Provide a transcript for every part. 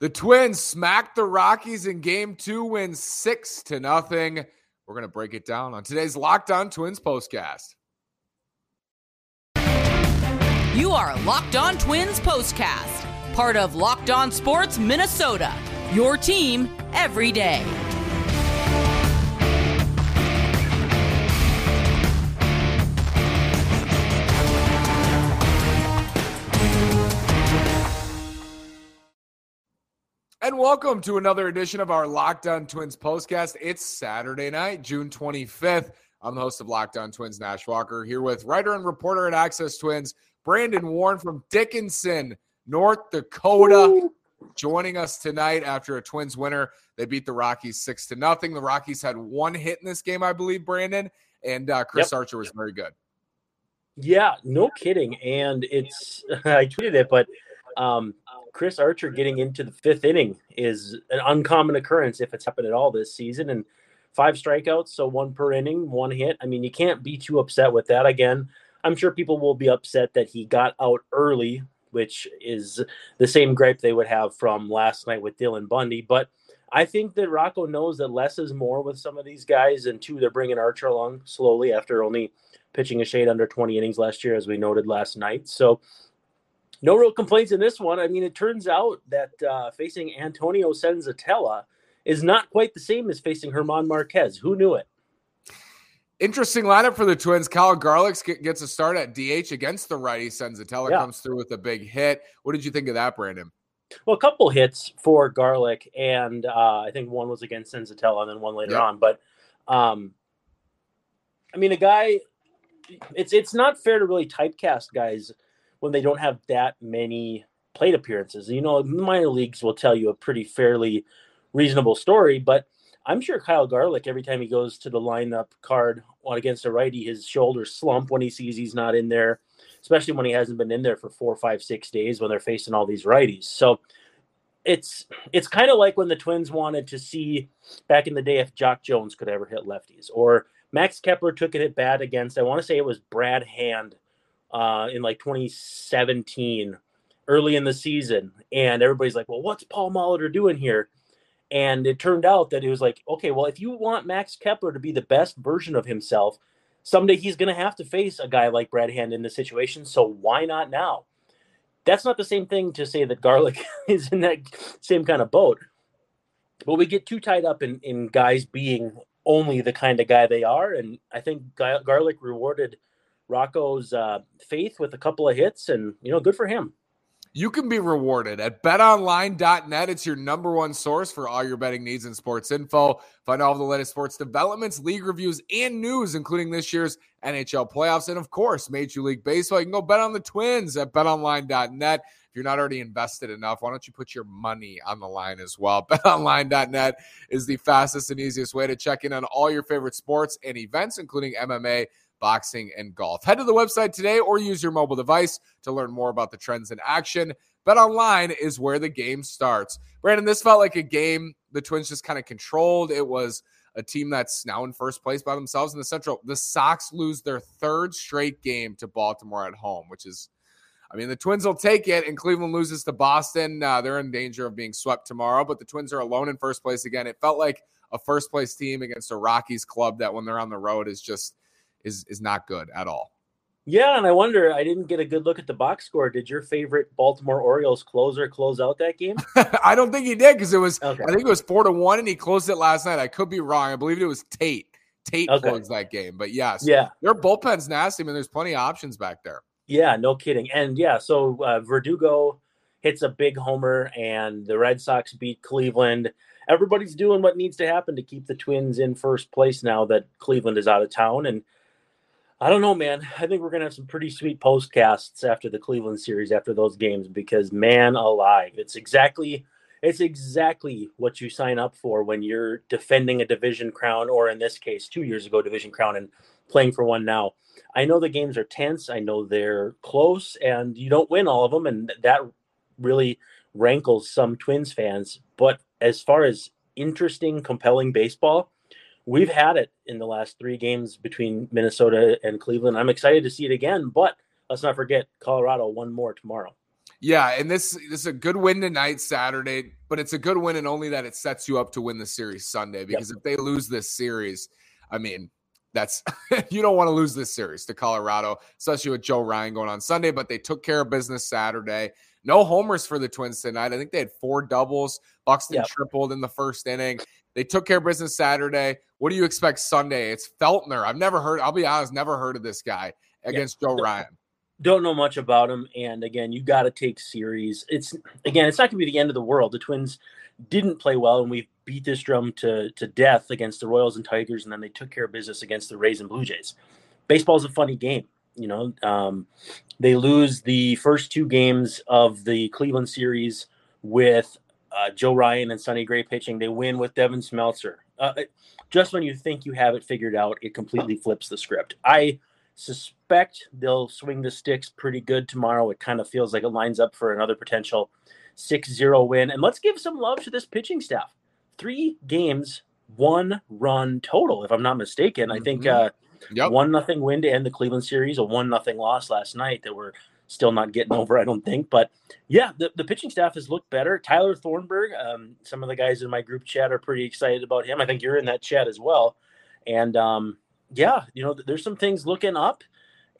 The Twins smacked the Rockies in game two, win six to nothing. We're going to break it down on today's Locked On Twins postcast. You are Locked On Twins postcast, part of Locked On Sports Minnesota, your team every day. Welcome to another edition of our Locked On Twins postcast. It's Saturday night, June 25th. I'm the host of Locked On Twins, Nash Walker, here with writer and reporter at Access Twins, Brandon Warne from Dickinson, North Dakota, joining us tonight after a Twins winner. They beat the Rockies six to nothing. The Rockies had one hit in this game, I believe, Brandon, and uh, Chris yep. Archer was very good. Yeah, no kidding. And it's I tweeted it, but um, Chris Archer getting into the fifth inning is an uncommon occurrence if it's happened at all this season. And five strikeouts, so one per inning, one hit. I mean, you can't be too upset with that. Again, I'm sure people will be upset that he got out early, which is the same gripe they would have from last night with Dylan Bundy. But I think that Rocco knows that less is more with some of these guys. And two, they're bringing Archer along slowly after only pitching a shade under 20 innings last year, as we noted last night. So no real complaints in this one. I mean, it turns out that uh, facing Antonio Senzatela is not quite the same as facing Germán Márquez. Who knew it? Interesting lineup for the Twins. Kyle Garlick gets a start at DH against the righty. Senzatela yeah. comes through with a big hit. What did you think of that, Brandon? Well, a couple hits for Garlick, and uh, I think one was against Senzatela, and then one later yep. on. But um, I mean, a guy. It's it's not fair to really typecast guys when they don't have that many plate appearances. You know, minor leagues will tell you a pretty fairly reasonable story, but I'm sure Kyle Garlick, every time he goes to the lineup card against a righty, his shoulders slump when he sees he's not in there, especially when he hasn't been in there for four, five, six days when they're facing all these righties. So it's it's kind of like when the Twins wanted to see back in the day if Jacque Jones could ever hit lefties, or Max Kepler took it at bat against. I want to say it was Brad Hand uh, in like 2017, early in the season, and everybody's like, "Well, what's Paul Molitor doing here?" And it turned out that it was like, okay, well, if you want Max Kepler to be the best version of himself, someday he's going to have to face a guy like Brad Hand in this situation. So why not now? That's not the same thing to say that Garlick is in that same kind of boat. But we get too tied up in, in guys being only the kind of guy they are. And I think Garlick rewarded Rocco's uh, faith with a couple of hits, and you know, good for him. You can be rewarded at betonline.net. It's your number one source for all your betting needs and sports info. Find all the latest sports developments, league reviews, and news, including this year's NHL playoffs and, of course, Major League Baseball. You can go bet on the Twins at betonline.net. If you're not already invested enough, why don't you put your money on the line as well? BetOnline.net is the fastest and easiest way to check in on all your favorite sports and events, including MMA boxing, and golf. Head to the website today or use your mobile device to learn more about the trends in action. Bet online is where the game starts. Brandon, this felt like a game the Twins just kind of controlled. It was a team that's now in first place by themselves in the Central. The Sox lose their third straight game to Baltimore at home, which is, I mean, the Twins will take it, and Cleveland loses to Boston. Uh, they're in danger of being swept tomorrow, but the Twins are alone in first place again. It felt like a first place team against a Rockies club that when they're on the road is just is is not good at all. Yeah, and I wonder, I didn't get a good look at the box score. Did your favorite Baltimore Orioles closer close out that game? I don't think he did because it was, okay. I think it was four to one, and he closed it last night. I could be wrong. I believe it was Tate. Tate okay. closed that game, but yes, yeah, their bullpen's nasty. I mean, there's plenty of options back there. Yeah, no kidding. And yeah, so uh, Verdugo hits a big homer, and the Red Sox beat Cleveland. Everybody's doing what needs to happen to keep the Twins in first place now that Cleveland is out of town, and I don't know, man. I think we're gonna have some pretty sweet postcasts after the Cleveland series after those games because man alive, it's exactly it's exactly what you sign up for when you're defending a division crown, or in this case, two years ago, division crown, and playing for one now. I know the games are tense. I know they're close, and you don't win all of them, and that really rankles some Twins fans. But as far as interesting, compelling baseball, we've had it in the last three games between Minnesota and Cleveland. I'm excited to see it again, but let's not forget Colorado one more tomorrow. Yeah, and this, this is a good win tonight, Saturday, but it's a good win and only that it sets you up to win the series Sunday. Because yep. if they lose this series, I mean, that's you don't want to lose this series to Colorado, especially with Joe Ryan going on Sunday. But they took care of business Saturday. No homers for the Twins tonight. I think they had four doubles. Buxton yep. tripled in the first inning. They took care of business Saturday. What do you expect Sunday? It's Feltner. I've never heard. I'll be honest, never heard of this guy against Joe Ryan. Don't know much about him, and again, you got to take series. It's again, it's not going to be the end of the world. The Twins didn't play well, and we beat this drum to to death against the Royals and Tigers, and then they took care of business against the Rays and Blue Jays. Baseball is a funny game, you know. Um, they lose the first two games of the Cleveland series with uh, Joe Ryan and Sonny Gray pitching. They win with Devin Smeltzer. Uh, just when you think you have it figured out, it completely flips the script. I suspect they'll swing the sticks pretty good tomorrow. It kind of feels like it lines up for another potential 6-0 win. And let's give some love to this pitching staff. Three games, one run total, if I'm not mistaken. Mm-hmm. I think mm-hmm. uh, yep. one nothing win to end the Cleveland series, a one nothing loss last night that we're still not getting over, I don't think. But yeah, the, the pitching staff has looked better. Tyler Thornburg, um, some of the guys in my group chat are pretty excited about him. I think you're in that chat as well. And um, yeah, you know, there's some things looking up.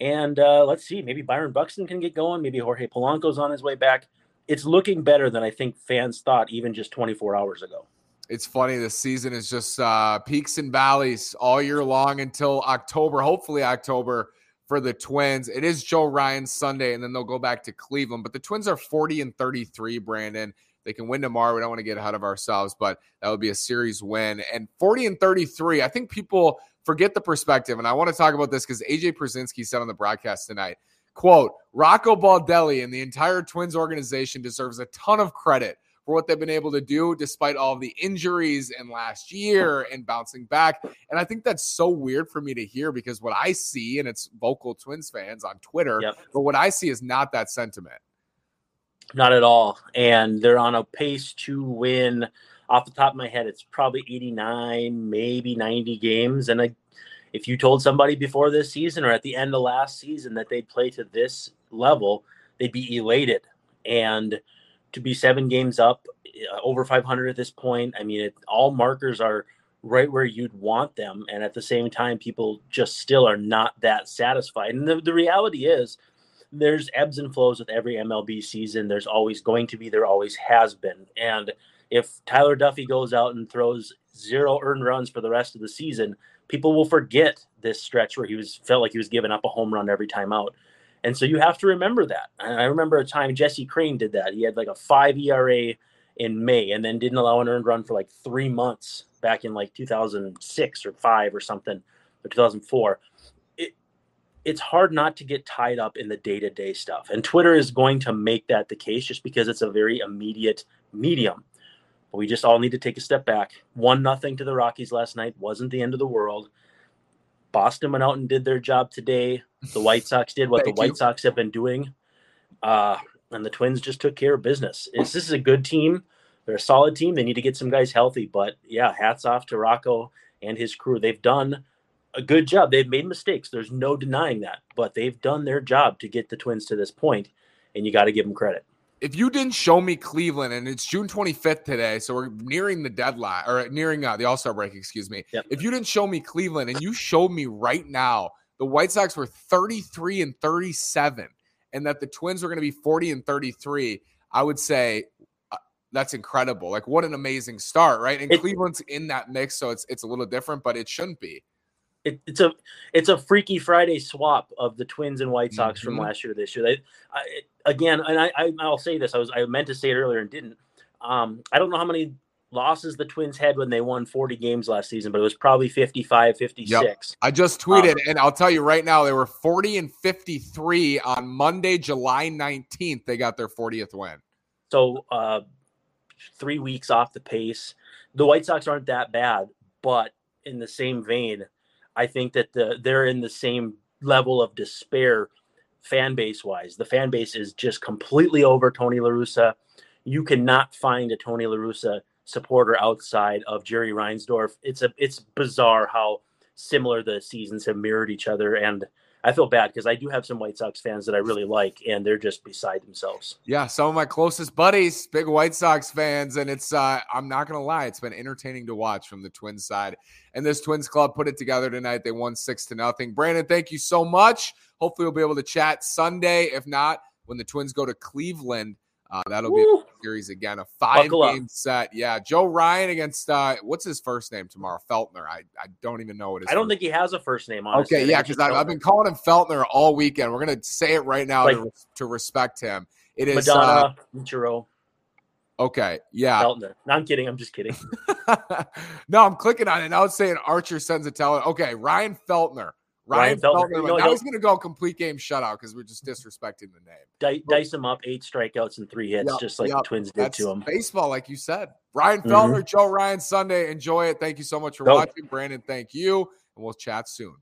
And uh, let's see, maybe Byron Buxton can get going. Maybe Jorge Polanco's on his way back it's looking better than I think fans thought even just 24 hours ago. It's funny. This season is just uh, peaks and valleys all year long until October, hopefully October for the Twins. It is Joe Ryan Sunday, and then they'll go back to Cleveland. But the Twins are 40 and 33, Brandon. They can win tomorrow. We don't want to get ahead of ourselves, but that would be a series win. And 40 and 33, I think people forget the perspective. And I want to talk about this because AJ Pierzynski said on the broadcast tonight Quote, Rocco Baldelli and the entire Twins organization deserves a ton of credit for what they've been able to do despite all the injuries and last year and bouncing back. And I think that's so weird for me to hear because what I see, and it's vocal Twins fans on Twitter, yep. but what I see is not that sentiment. Not at all. And they're on a pace to win off the top of my head, it's probably 89, maybe 90 games. And I if you told somebody before this season or at the end of last season that they'd play to this level, they'd be elated. And to be seven games up, uh, over 500 at this point, I mean, it, all markers are right where you'd want them. And at the same time, people just still are not that satisfied. And the, the reality is, there's ebbs and flows with every MLB season. There's always going to be, there always has been. And if Tyler Duffey goes out and throws zero earned runs for the rest of the season, people will forget this stretch where he was felt like he was giving up a home run every time out. And so you have to remember that. I remember a time Jesse Crain did that. He had like a five ERA in May and then didn't allow an earned run for like three months back in like 2006 or five or something or 2004. It, it's hard not to get tied up in the day to day stuff. And Twitter is going to make that the case just because it's a very immediate medium. But we just all need to take a step back. One nothing to the Rockies last night wasn't the end of the world. Boston went out and did their job today. The White Sox did what the White you. Sox have been doing. Uh, and the Twins just took care of business. It's, this is a good team. They're a solid team. They need to get some guys healthy. But yeah, hats off to Rocco and his crew. They've done a good job. They've made mistakes. There's no denying that. But they've done their job to get the Twins to this point, and you got to give them credit if you didn't show me Cleveland, and it's June 25th today, so we're nearing the deadline or nearing uh, the All Star break, excuse me. Yep. If you didn't show me Cleveland and you showed me right now the White Sox were 33 and 37, and that the Twins were going to be 40 and 33, I would say uh, that's incredible. Like what an amazing start, right? And it, Cleveland's in that mix, so it's it's a little different, but it shouldn't be it, it's a it's a Freaky Friday swap of the Twins and White Sox mm-hmm. from last year to this year. They, I, again, and I, I will say this. I was I meant to say it earlier and didn't. Um, I don't know how many losses the Twins had when they won 40 games last season, but it was probably 55, 56. Yep. I just tweeted, um, and I'll tell you right now, they were 40 and 53 on Monday, July 19th. They got their 40th win. So uh, three weeks off the pace. The White Sox aren't that bad, but in the same vein, I think that the they're in the same level of despair fan base wise. The fan base is just completely over Tony La Russa. You cannot find a Tony La Russa supporter outside of Jerry Reinsdorf. It's a it's bizarre how similar the seasons have mirrored each other. And I feel bad because I do have some White Sox fans that I really like, and they're just beside themselves. Yeah, some of my closest buddies, big White Sox fans, and it's uh, I'm not gonna lie, it's been entertaining to watch from the Twins side. And this Twins club put it together tonight. They won six to nothing. Brandon, thank you so much. Hopefully, we'll be able to chat Sunday. If not, when the Twins go to Cleveland uh, that'll Woo. be a series again, a five Buckle game up. set. Yeah, Joe Ryan against uh, what's his first name tomorrow? Feltner. I, I don't even know what his. I don't think he has a first name. on. Okay, yeah, because I've, I've, been calling him Feltner all weekend. We're gonna say it right now like, to, to respect him. It is Madonna uh, Ichiro. Okay, yeah. Feltner. No, I'm kidding. I'm just kidding. no, I'm clicking on it now. It's saying Archer Senzatela. Okay, Ryan Feltner. Ryan, Ryan Feltner. Feltner. No, now he's going to go complete game shutout because we're just disrespecting the name. dice him up, eight strikeouts and three hits, yep, just like yep. the Twins did That's to him. Baseball, like you said. Ryan mm-hmm. Feltner, Joe Ryan Sunday. Enjoy it. Thank you so much for watching. Brandon, thank you. And we'll chat soon.